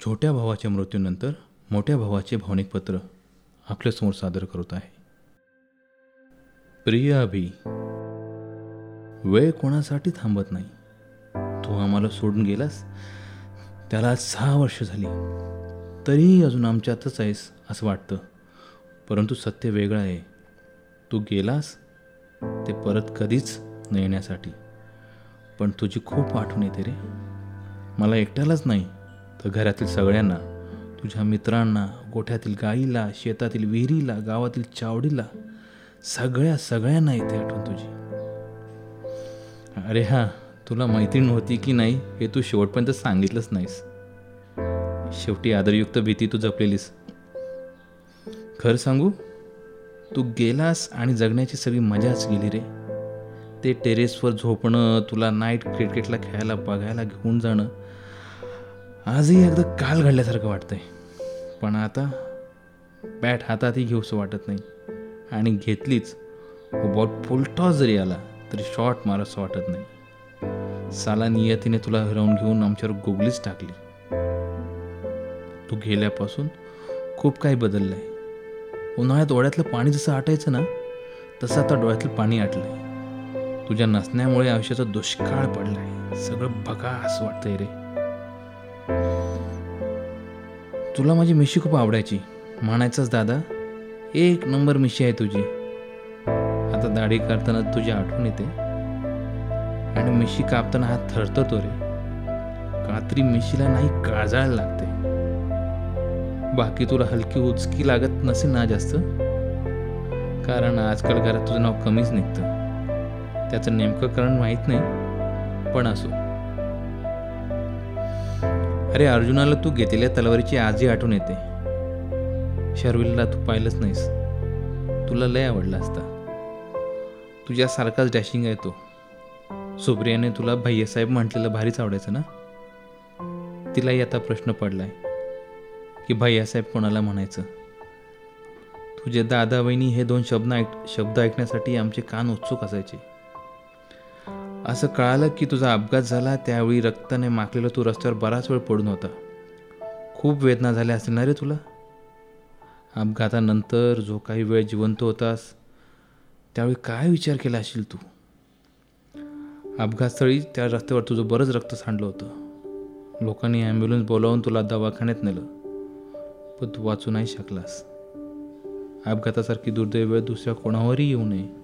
छोट्या भावाच्या मृत्यूनंतर मोठ्या भावाचे भावनिक पत्र आपल्यासमोर सादर करत आहे. प्रिय अभि वेळ कोणासाठी थांबत नाही? तू आम्हाला सोडून गेलास? त्याला सहा वर्ष झाली. तरीही अजून आमच्यातच आहेस असं वाटतं. परंतु सत्य वेगळं आहे. तू गेलास ते परत कधीच न येण्यासाठी पण तुझी खूप आठवण येते रे. मला एकट्यालाच नाही. तर घरातील सगळ्यांना तुझ्या मित्रांना गोठ्यातील गाईला शेतातील विहिरीला गावातील चावडीला सगळ्या सगळ्यांना इथे आठवण तुझी. अरे हां तुला माहिती नव्हती की नाही हे तू शेवटपर्यंत सांगितलंच नाहीस. शेवटी आदरयुक्त भीती तू जपलेलीस. खरं सांगू तू गेलास आणि जगण्याची सगळी मजाच गेली रे. ते टेरेसवर झोपणं तुला नाईट क्रिकेटला खेळायला बघायला घेऊन जाणं आजही एकदा काल घडल्यासारखं वाटतंय. पण आता बॅट हातातही घेऊसं वाटत नाही. आणि घेतलीच बॉल फुलटॉस जरी आला तरी शॉट मारासं वाटत नाही. साला नियतीने तुला हरवून घेऊन आमच्यावर गोगलीच टाकली. तू गेल्यापासून खूप काही बदललं आहे उन्हाळ्यात डोळ्यातलं पाणी जसं आटायचं ना तसं आता डोळ्यातलं पाणी आटलंय. तुझ्या नसण्यामुळे आयुष्याचा दुष्काळ पडलाय. सगळं बघा असं वाटतंय रे. तुला माझी मिशी खूप आवडायची. म्हणायचंच दादा एक नंबर मिशी आहे तुझी. आता दाढी करताना तुझी आठवण येते. आणि मिशी कापताना हात थरथरतो रे. कात्री मिशीला नाही काळजायला लागते. बाकी तुला हलकी उचकी लागत नसेल ना जास्त? कारण आजकाल घरात तुझं नाव कमीच निघतं. त्याचं नेमकं कारण माहीत नाही. पण असो. अरे अर्जुनाला तू घेतलेल्या तलवारीची आजही आठवण येते. शर्विलला तू पाहिलंच नाहीस. तुला लय आवडला असता. तुझ्यासारखाच डॅशिंग आहे तो. सुप्रियाने तुला भैयासाहेब म्हटलेलं भारीच आवडायचं ना? तिलाही आता प्रश्न पडलाय. की भैयासाहेब कोणाला म्हणायचं? तुझे दादा बहिणी हे दोन शब्द ऐक शब्द ऐकण्यासाठी आमचे कान उत्सुक असायचे. असं कळालं की तुझा अपघात झाला त्यावेळी रक्ताने माखलेलं तू रस्त्यावर बराच वेळ पडून होता. खूप वेदना झाल्या असतील ना रे तुला? अपघातानंतर जो काही वेळ जिवंत होतास त्यावेळी काय विचार केला असेल तू? अपघातस्थळी त्या रस्त्यावर तुझं बरंच रक्त सांडलं होतं. लोकांनी ॲम्ब्युलन्स बोलावून तुला दवाखान्यात नेलं पण तू वाचू नाही शकलास. अपघातासारखी दुर्दैव वेळ दुसऱ्या कोणावरही येऊ नये.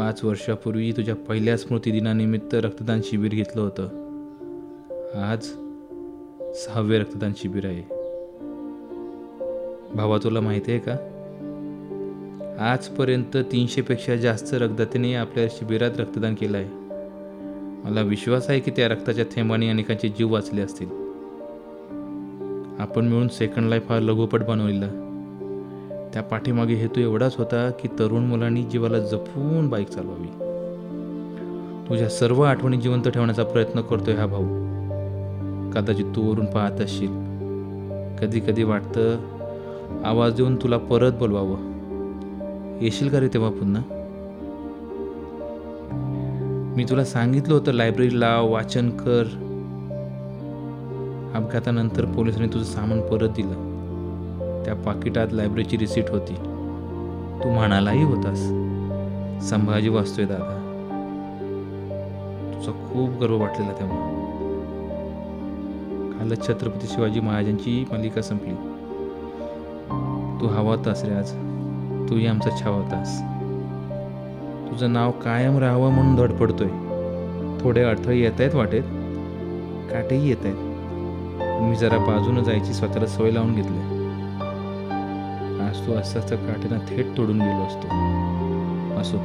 पाच वर्षापूर्वी तुझ्या पहिल्या स्मृतिदिनानिमित्त रक्तदान शिबिर घेतलं होतं. आज सहावे रक्तदान शिबिर आहे. भावा तुला माहिती आहे का? आजपर्यंत तीनशेपेक्षा जास्त रक्तदात्याने आपल्या शिबिरात रक्तदान केलं आहे मला विश्वास आहे की त्या रक्ताच्या थेंबाने अनेकांचे जीव वाचले असतील. आपण मिळून सेकंड लाईफ हा लघुपट बनवलेला. त्या पाठीमागे हेतू एवढाच होता की तरुण मुलांनी जीवाला जपून बाईक चालवावी. तुझ्या सर्व आठवणी जिवंत ठेवण्याचा प्रयत्न करतोय हा भाऊ. कदाचित तू वरून पाहत असशील. कधी कधी वाटतं आवाज देऊन तुला परत बोलवावं. येशील का रे तेव्हा पुन्हा? मी तुला सांगितलं होतं लायब्ररी लाव वाचन कर. अपघातानंतर पोलिसांनी तुझं सामान परत दिलं. त्या पाकिटात लायब्ररीची रिसीट होती. तू म्हणालाही होतास. संभाजी वाचतोय दादा. तुझा खूप गर्व वाटलेला तेव्हा. कालच छत्रपती शिवाजी महाराजांची मालिका संपली. तू हवा होतास रे आज. तूही आमचा छावा होतास. तुझं नाव कायम राहावं म्हणून धडपडतोय. थोडे अडथळे येत आहेत वाटेत. काटेही येत आहेत मी जरा बाजूनं जायची स्वतःला सवय लावून घेतली. आज तू असं काठीनं थेट तोडून गेलो असतो. असो.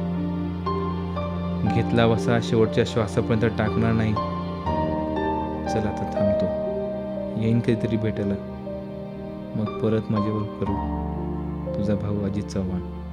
घेतला वसा शेवटच्या श्वासापर्यंत टाकणार नाही. चला आता थांबतो. येईन कधीतरी भेटायला. मग परत माझ्यावर करू. तुझा भाऊ अजित चव्हाण.